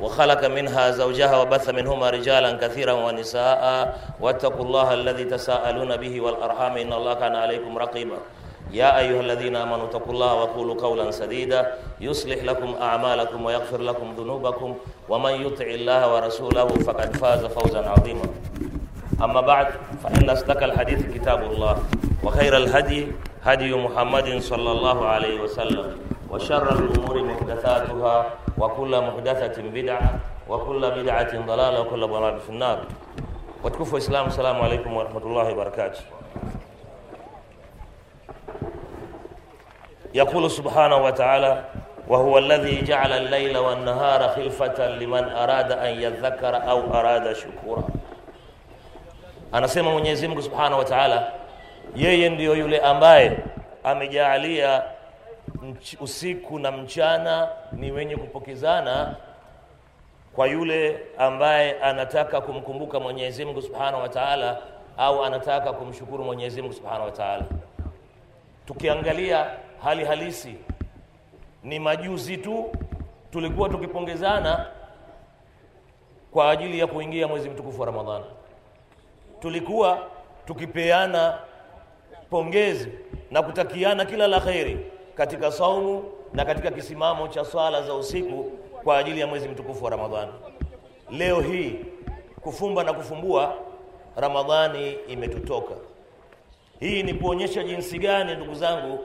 وخلق منها زوجها وبث منهما رجالا كثيرا ونساء. واتقوا الله الذي تساءلون به والأرحام إن الله كان عليكم رقيبا. يا أيها الذين آمنوا اتقوا الله وقولوا قولا سديدا. يصلح لكم أعمالكم ويغفر لكم ذنوبكم. ومن يطع الله ورسوله فقد فاز فوزا عظيما. أما بعد فإن أصدق الحديث كتاب الله. وخير الهدي هدي محمد صلى الله عليه وسلم. وشر الأمور محدثاتها وكل محدثة بدعة وكل بدعة ضلالة وكل ضلالة في النار. وتكفوا إسلام. السلام عليكم ورحمة الله وبركاته. يقول سبحانه وتعالى وهو الذي جعل الليل والنهار خلفة لمن أراد أن يذكر أو أراد شكورا. Anasema Mwenyezi Mungu Subhanahu wa Ta'ala, yeye ndiyo yule ambaye amejaalia usiku na mchana ni wenye kupokezana kwa yule ambaye anataka kumkumbuka Mwenyezi Mungu Subhanahu wa Ta'ala au anataka kumshukuru Mwenyezi Mungu Subhanahu wa Ta'ala. Tukiangalia hali halisi, ni majuzi tu tulikuwa tukipongezana kwa ajili ya kuingia mwezi mtukufu wa Ramadhani tulikuwa tukipeana pongezi na kutakiana kila la kheri katika saumu na katika kisimamo cha swala za usiku kwa ajili ya mwezi mtukufu wa Ramadhani. Leo hii kufumba na kufumbua, Ramadhani imetutoka. Hii ni kuonyesha jinsi gani, ndugu zangu,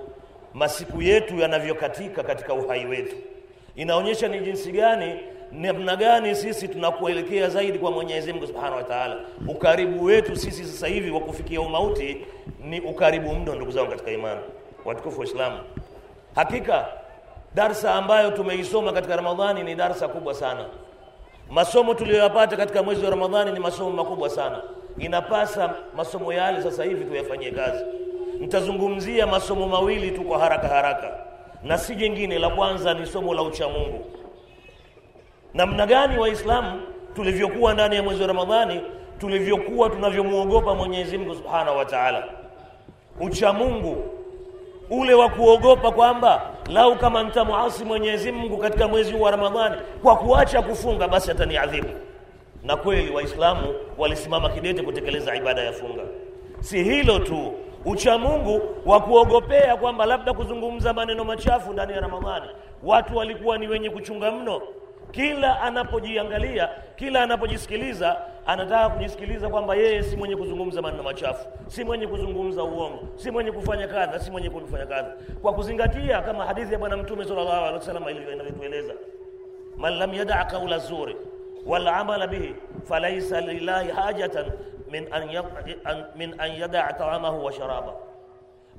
masiku yetu yanavyokatika katika uhai wetu. Inaonyesha ni jinsi gani namna gani sisi tunakuelekea zaidi kwa Mwenyezi Mungu Subhanahu wa Ta'ala. Ukaribu wetu sisi sasa hivi wa kufikia umauti ni ukaribu mno, ndugu zangu katika imani, watukufu wa Islamu. Hakika darsa ambayo tumeisoma katika Ramadhani ni darsa kubwa sana. Masomo tuliyoyapata katika mwezi wa Ramadhani ni masomo makubwa sana. Inapasa masomo yale sasa hivi tuyafanyie kazi. Nitazungumzia masomo mawili tu kwa haraka haraka, na si jingine. La kwanza ni somo la uchamungu namna gani waislamu tulivyokuwa ndani ya mwezi wa ramadhani tulivyokuwa tunavyomwogopa mwenyezi mungu subhanahu wa taala ucha mungu ule wa kuogopa kwamba lau kama nitamuasi mwenyezi mungu katika mwezi wa ramadhani kwa kuacha kufunga basi ataniadhibu. Na kweli waislamu walisimama kidete kutekeleza ibada ya funga. Si hilo tu ucha mungu wa kuogopea kwamba labda kuzungumza maneno machafu ndani ya ramadhani. Watu walikuwa ni wenye kuchunga mno kila anapojiangalia kila anapojisikiliza anataka kujisikiliza kwamba yeye si mwenye kuzungumza maneno machafu si mwenye kuzungumza uongo si mwenye kufanya kadha si mwenye kufanya kadha. Kwa kuzingatia kama hadithi ya bwana mtume sallallahu alaihi wasallam inavyotueleza. Man lam yadaa qaula zuri wal amala bihi falaisa lillahi hajatan min an, an, yadaa taamahu wa sharaba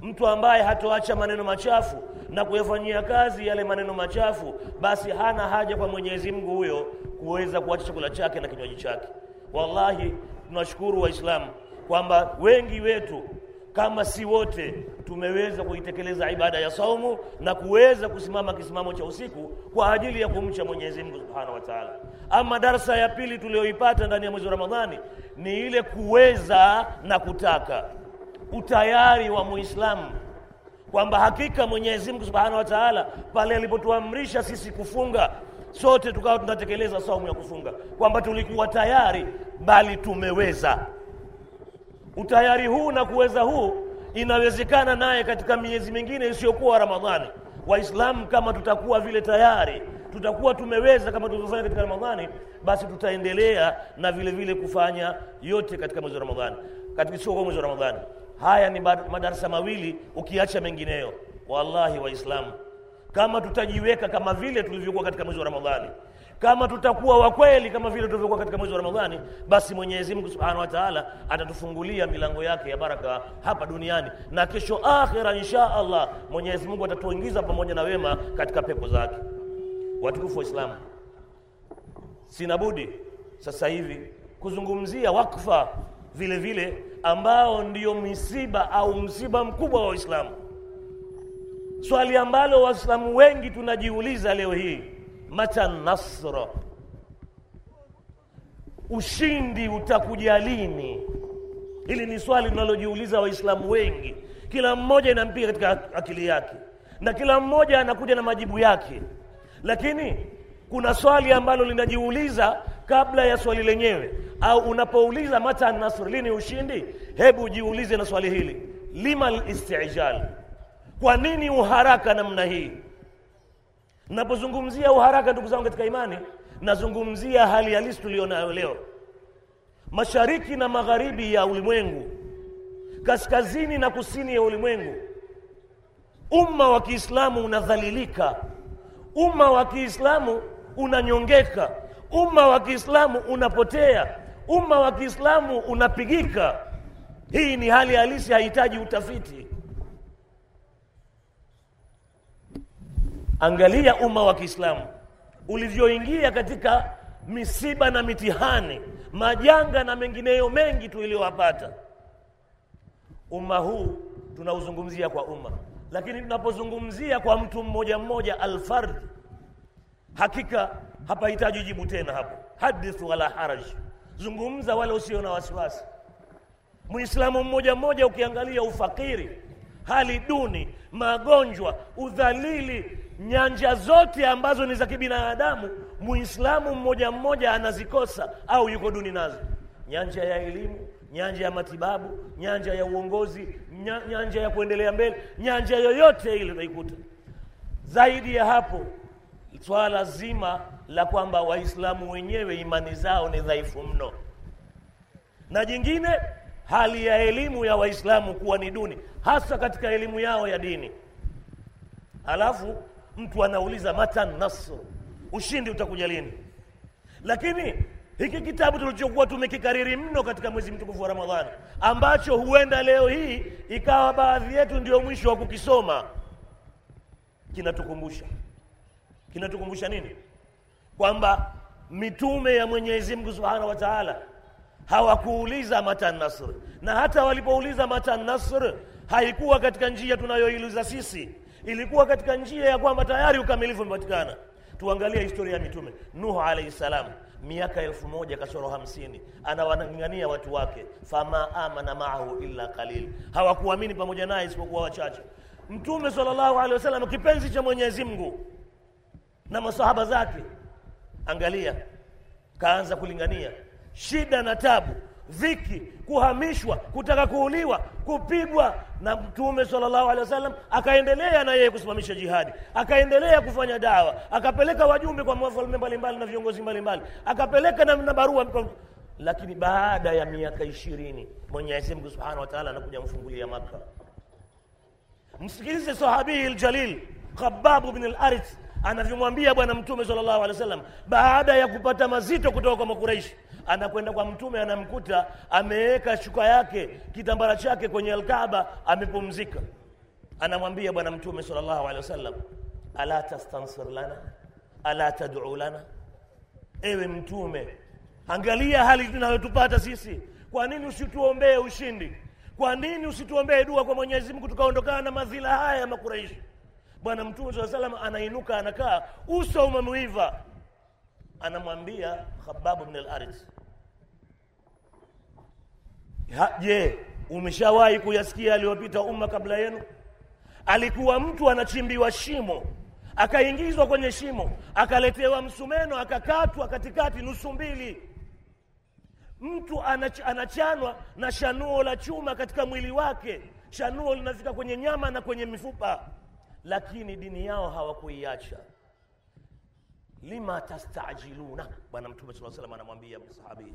mtu ambaye hatoacha maneno machafu na kuyafanyia kazi yale maneno machafu basi hana haja kwa mwenyezi mungu huyo kuweza kuacha chakula chake na kinywaji chake. Wallahi tunashukuru waislamu kwamba wengi wetu kama si wote tumeweza kuitekeleza ibada ya saumu na kuweza kusimama kisimamo cha usiku kwa ajili ya kumcha mwenyezi mungu subhanahu wa taala. Ama darsa ya pili tuliyoipata ndani ya mwezi wa ramadhani ni ile kuweza na kutaka utayari wa muislamu. Kwamba hakika mwenyezi mungu subhanahu wa taala pale alipotuamrisha sisi kufunga sote tukawa tunatekeleza saumu ya kufunga. Kwamba tulikuwa tayari bali tumeweza. Utayari huu na kuweza huu inawezekana naye katika miezi mingine isiyokuwa ramadhani. Waislamu kama tutakuwa vile tayari tutakuwa tumeweza kama tulivyofanya katika ramadhani basi tutaendelea na vile vile kufanya yote katika mwezi wa ramadhani. Katika sio mwezi wa ramadhani haya ni madarasa mawili ukiacha mengineyo. Wallahi waislamu kama tutajiweka kama vile tulivyokuwa katika mwezi wa ramadhani kama tutakuwa wakweli kama vile tulivyokuwa katika mwezi wa ramadhani basi mwenyezi mungu subhanahu wa taala atatufungulia milango yake ya baraka hapa duniani na kesho akhira insha allah mwenyezi mungu atatuingiza pamoja na wema katika pepo zake. Watukufu wa islamu sina budi sasa hivi kuzungumzia wakfa vile vile ambao ndio misiba au msiba mkubwa wa Waislamu, swali ambalo Waislamu wengi tunajiuliza leo hii, mata nasra, ushindi utakuja lini? Hili ni swali tunalojiuliza Waislamu wengi, kila mmoja inampiga katika akili yake na kila mmoja anakuja na majibu yake, lakini kuna swali ambalo linajiuliza kabla ya swali lenyewe, au unapouliza mata nasr, lini ushindi, hebu jiulize na swali hili, lima listijal, kwa nini uharaka namna hii? Napozungumzia uharaka, ndugu zangu katika imani, nazungumzia hali halisi tulionayo leo, mashariki na magharibi ya ulimwengu, kaskazini na kusini ya ulimwengu. Umma wa Kiislamu unadhalilika, umma wa Kiislamu unanyongeka, umma wa Kiislamu unapotea, umma wa Kiislamu unapigika. Hii ni hali halisi, hahitaji utafiti. Angalia umma wa Kiislamu ulivyoingia katika misiba na mitihani, majanga na mengineyo mengi tuliyowapata. Umma huu tunauzungumzia kwa umma, lakini tunapozungumzia kwa mtu mmoja mmoja, alfard, hakika hapahitaji jibu tena hapo. Hadithu wala haraj, zungumza wala usio na wasiwasi. Muislamu mmoja mmoja, ukiangalia ufakiri, hali duni, magonjwa, udhalili, nyanja zote ambazo ni za kibinadamu, muislamu mmoja mmoja anazikosa au yuko duni nazo, nyanja ya elimu, nyanja ya matibabu, nyanja ya uongozi, nyanja ya kuendelea mbele, nyanja yoyote ile utaikuta. Zaidi ya hapo, swala zima la kwamba Waislamu wenyewe imani zao ni dhaifu mno, na jingine hali ya elimu ya Waislamu kuwa ni duni, hasa katika elimu yao ya dini. halafu mtu anauliza mata nasr, ushindi utakuja lini? Lakini hiki kitabu tulichokuwa tumekikariri mno katika mwezi mtukufu wa Ramadhani, ambacho huenda leo hii ikawa baadhi yetu ndio mwisho wa kukisoma, kinatukumbusha kinatukumbusha nini? Kwamba mitume ya Mwenyezi Mungu Subhanahu wa Ta'ala hawakuuliza mata nasr, na hata walipouliza mata nasr haikuwa katika njia tunayoiuliza sisi, ilikuwa katika njia ya kwamba tayari ukamilifu umepatikana. Tuangalie historia ya mitume. Nuhu alayhi salam, miaka elfu moja kasoro hamsini anawanang'ania watu wake, fama amana maahu illa qalil, hawakuamini pamoja naye isipokuwa wachache. Mtume sallallahu alaihi wasallam, kipenzi cha Mwenyezi Mungu na masahaba zake, angalia, kaanza kulingania. Shida na tabu, viki kuhamishwa, kutaka kuuliwa, kupigwa, na Mtume sallallahu alaihi wasallam akaendelea na yeye kusimamisha jihadi, akaendelea kufanya dawa, akapeleka wajumbe kwa wafalme mbalimbali na viongozi mbalimbali, akapeleka na, barua. Lakini baada ya miaka ishirini Mwenyezi Mungu subhanahu wa taala anakuja mfungulia Maka. Msikilize sahabii ljalil Khababu bin al-Arith anavyomwambia Bwana Mtume sallallahu alaihi wasallam baada ya kupata mazito kutoka kwa Makuraishi, anakwenda kwa Mtume, anamkuta ameweka shuka yake kitambara chake kwenye Alkaaba, amepumzika. Anamwambia Bwana Mtume sallallahu alaihi wasallam, ala tastansir lana ala tad'u lana, ewe Mtume, angalia hali tunayotupata sisi, kwa nini usituombee ushindi? Kwa nini usituombee dua kwa Mwenyezi Mungu tukaondokana na madhila haya ya Makuraishi? Bwana Mtume saa salam anainuka, anakaa, uso umemuiva, anamwambia Khababu bin al-Arith, je, umeshawahi kuyasikia aliyopita umma kabla yenu? Alikuwa mtu anachimbiwa shimo, akaingizwa kwenye shimo, akaletewa msumeno, akakatwa katikati nusu mbili. Mtu anach, anachanwa na shanuo la chuma katika mwili wake, shanuo linafika kwenye nyama na kwenye mifupa, lakini dini yao hawakuiacha. Lima tastajiluna, Bwana Mtume saa salam anamwambia sahabi,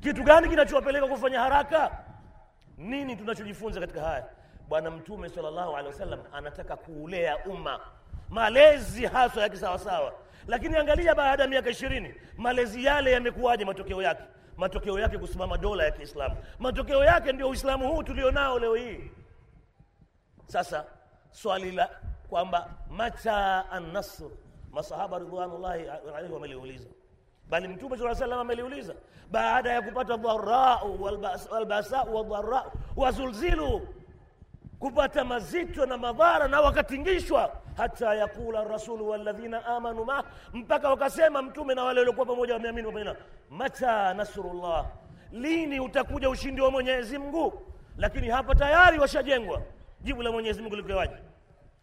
kitu gani kinachowapeleka kufanya haraka? Nini tunachojifunza katika haya? Bwana Mtume sallallahu alaihi wasallam anataka kuulea umma malezi haswa ya kisawasawa, lakini angalia, baada ya miaka ishirini malezi yale yamekuwaje? Matokeo yake matokeo yake kusimama dola ya Kiislamu, matokeo yake ndio Uislamu huu tulionao leo hii. Sasa swali la kwamba mata an-nasr, masahaba ridwanullahi alaihim wameliuliza, bali mtume saa salam ameliuliza baada ya kupata dharau walbas- walbasau wadharau wazulzilu kupata mazito na madhara na wakatingishwa hata yakula rasulu walladhina amanu ma mpaka wakasema mtume na wale waliokuwa pamoja wameamini pamoja mata nasrullah lini utakuja ushindi wa mwenyezi mungu? Lakini hapa tayari washajengwa. Jibu la mwenyezi mungu likuwaje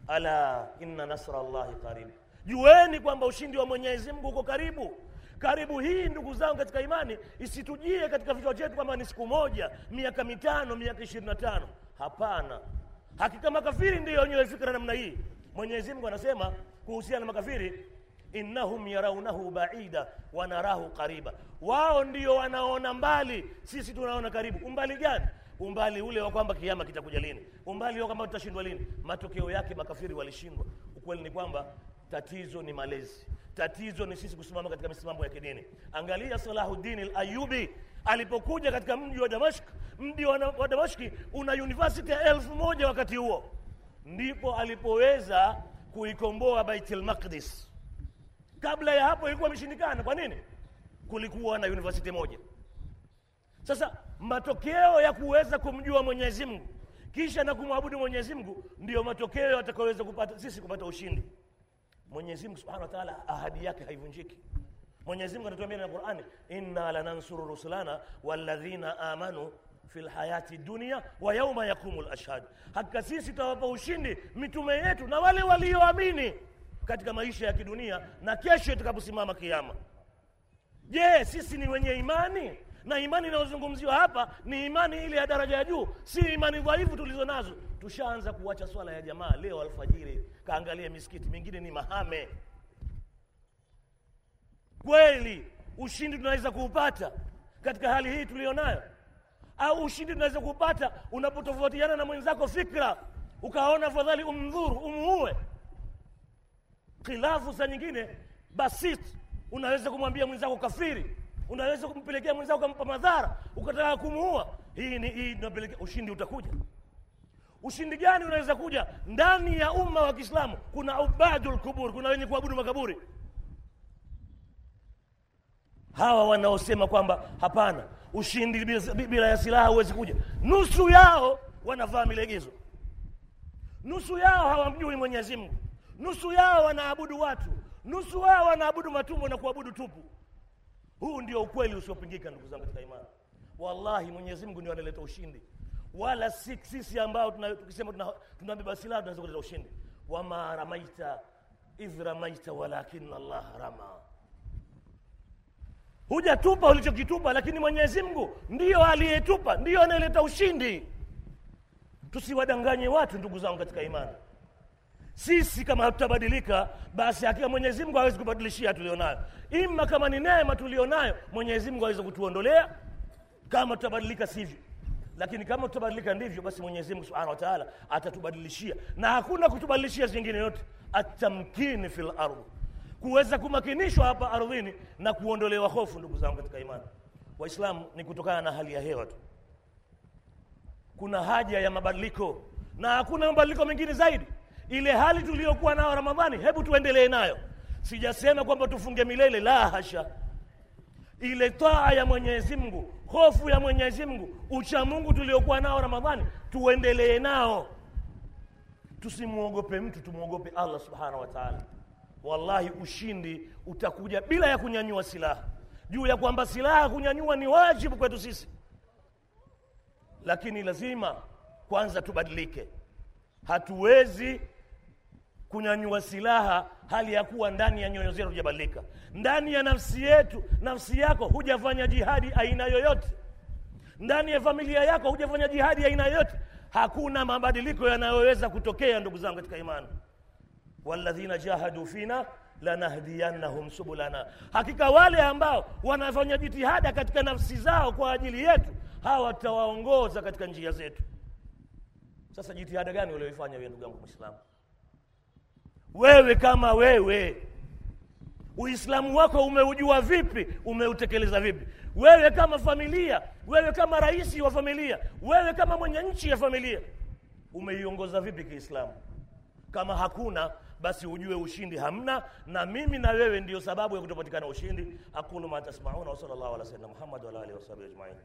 ala inna nasra llahi qarib. Jueni kwamba ushindi wa mwenyezi mungu uko karibu. Karibu hii ndugu zangu katika imani isitujie katika vichwa chetu kwamba ni siku moja miaka mitano miaka ishirini na tano. Hapana. Hakika makafiri ndiyo wenyewe fikra namna hii. Mwenyezi mungu anasema kuhusiana na makafiri innahum yaraunahu baida wanarahu qariba. Wao ndio wanaona mbali sisi tunaona karibu. Umbali gani umbali ule wa kwamba kiama kitakuja lini? Umbali wa kwamba tutashindwa lini? Matokeo yake makafiri walishindwa. Ukweli ni kwamba tatizo ni malezi. Tatizo ni sisi kusimama katika misimamo ya kidini. Angalia salahuddin al-Ayyubi alipokuja katika mji wa damashk mji wa, wa damashki una university ya elfu moja wakati huo. Ndipo alipoweza kuikomboa baitul maqdis. Kabla ya hapo ilikuwa imeshindikana. Kwa nini? Kulikuwa na university moja. Sasa matokeo ya kuweza kumjua mwenyezi mungu kisha na kumwabudu mwenyezi mungu ndiyo matokeo yatakayoweza kupata sisi kupata ushindi. Mwenyezi mungu subhanahu wa taala ahadi yake haivunjiki. Mwenyezi mungu anatuambia na qurani inna lanansuru rusulana walladhina amanu fi lhayati dunia wa yauma yaqumu lashhad hakika sisi tutawapa ushindi mitume yetu na wale walioamini katika maisha ya kidunia na kesho itakaposimama kiama je sisi ni wenye imani na imani inayozungumziwa hapa ni imani ile ya daraja ya juu si imani dhaifu tulizo nazo tushaanza kuacha swala ya jamaa leo alfajiri kaangalia misikiti mingine ni mahame. Kweli ushindi tunaweza kuupata katika hali hii tulionayo? Au ushindi tunaweza kuupata unapotofautiana na mwenzako fikra ukaona fadhali umdhuru umuue? Khilafu saa nyingine basit unaweza kumwambia mwenzako kafiri unaweza kumpelekea mwenzako ukampa madhara ukataka kumuua. Hii ni hii inapelekea ushindi utakuja. Ushindi gani unaweza kuja? Ndani ya umma wa kiislamu kuna ubadul kubur kuna wenye kuabudu makaburi. Hawa wanaosema kwamba hapana ushindi bila, ya silaha huwezi kuja. Nusu yao wanavaa milegezo. Nusu yao hawamjui mwenyezi mungu. Nusu yao wanaabudu watu. Nusu yao wanaabudu matumbo na kuabudu tupu huu ndio ukweli usiopingika ndugu zangu katika imani. Wallahi mwenyezi mungu ndio analeta ushindi. Wala sisi ambao tukisema tuna- tunabeba silaha tunaweza kuleta ushindi. Wama ramaita idh ramaita walakin allah rama. Hujatupa ulichokitupa lakini mwenyezi mungu ndiyo aliyetupa ndiyo anayeleta ushindi. Tusiwadanganye watu ndugu zangu katika imani sisi kama hatutabadilika basi hakika mwenyezi mungu hawezi kubadilishia tulionayo. Ima kama ni neema tulionayo mwenyezi mungu aweze kutuondolea. Kama tutabadilika sivyo. Lakini kama tutabadilika ndivyo basi mwenyezi mungu subhanahu wa taala atatubadilishia. Na hakuna kutubadilishia zingine yote. Atamkini fil ardhi kuweza kumakinishwa hapa ardhini na kuondolewa hofu ndugu zangu katika imani. Waislamu ni kutokana na hali ya hewa tu. Kuna haja ya mabadiliko. Na hakuna mabadiliko mengine zaidi ile hali tuliyokuwa nayo ramadhani hebu tuendelee nayo. Sijasema kwamba tufunge milele la hasha. Ile taa ya mwenyezi mungu hofu ya mwenyezi mungu ucha mungu tuliokuwa nao ramadhani tuendelee nao. Tusimwogope mtu tumwogope allah subhanahu wa taala. Wallahi ushindi utakuja bila ya kunyanyua silaha. Juu ya kwamba silaha kunyanyua ni wajibu kwetu sisi. Lakini lazima kwanza tubadilike. Hatuwezi kunyanyua silaha hali ya kuwa ndani ya nyoyo zetu hujabadilika. Ndani ya nafsi yetu nafsi yako hujafanya jihadi aina yoyote. Ndani ya familia yako hujafanya jihadi aina yoyote. Hakuna mabadiliko yanayoweza kutokea ndugu zangu katika imani. Walladhina jahadu fina lanahdiyannahum subulana. Hakika wale ambao wanafanya jitihada katika nafsi zao kwa ajili yetu hawa tutawaongoza katika njia zetu. Sasa jitihada gani ulioifanya wewe ndugu yangu mwislamu wewe kama wewe. Uislamu wako umeujua vipi? Umeutekeleza vipi? Wewe kama familia wewe kama rais wa familia wewe kama mwenye nchi ya familia umeiongoza vipi kiislamu? Kama hakuna basi ujue ushindi hamna na mimi na wewe ndiyo sababu ya kutopatikana ushindi. Aqulu ma tasmauna wa sallallahu ala sayyidina muhammad wa alihi wasahbihi ajma'in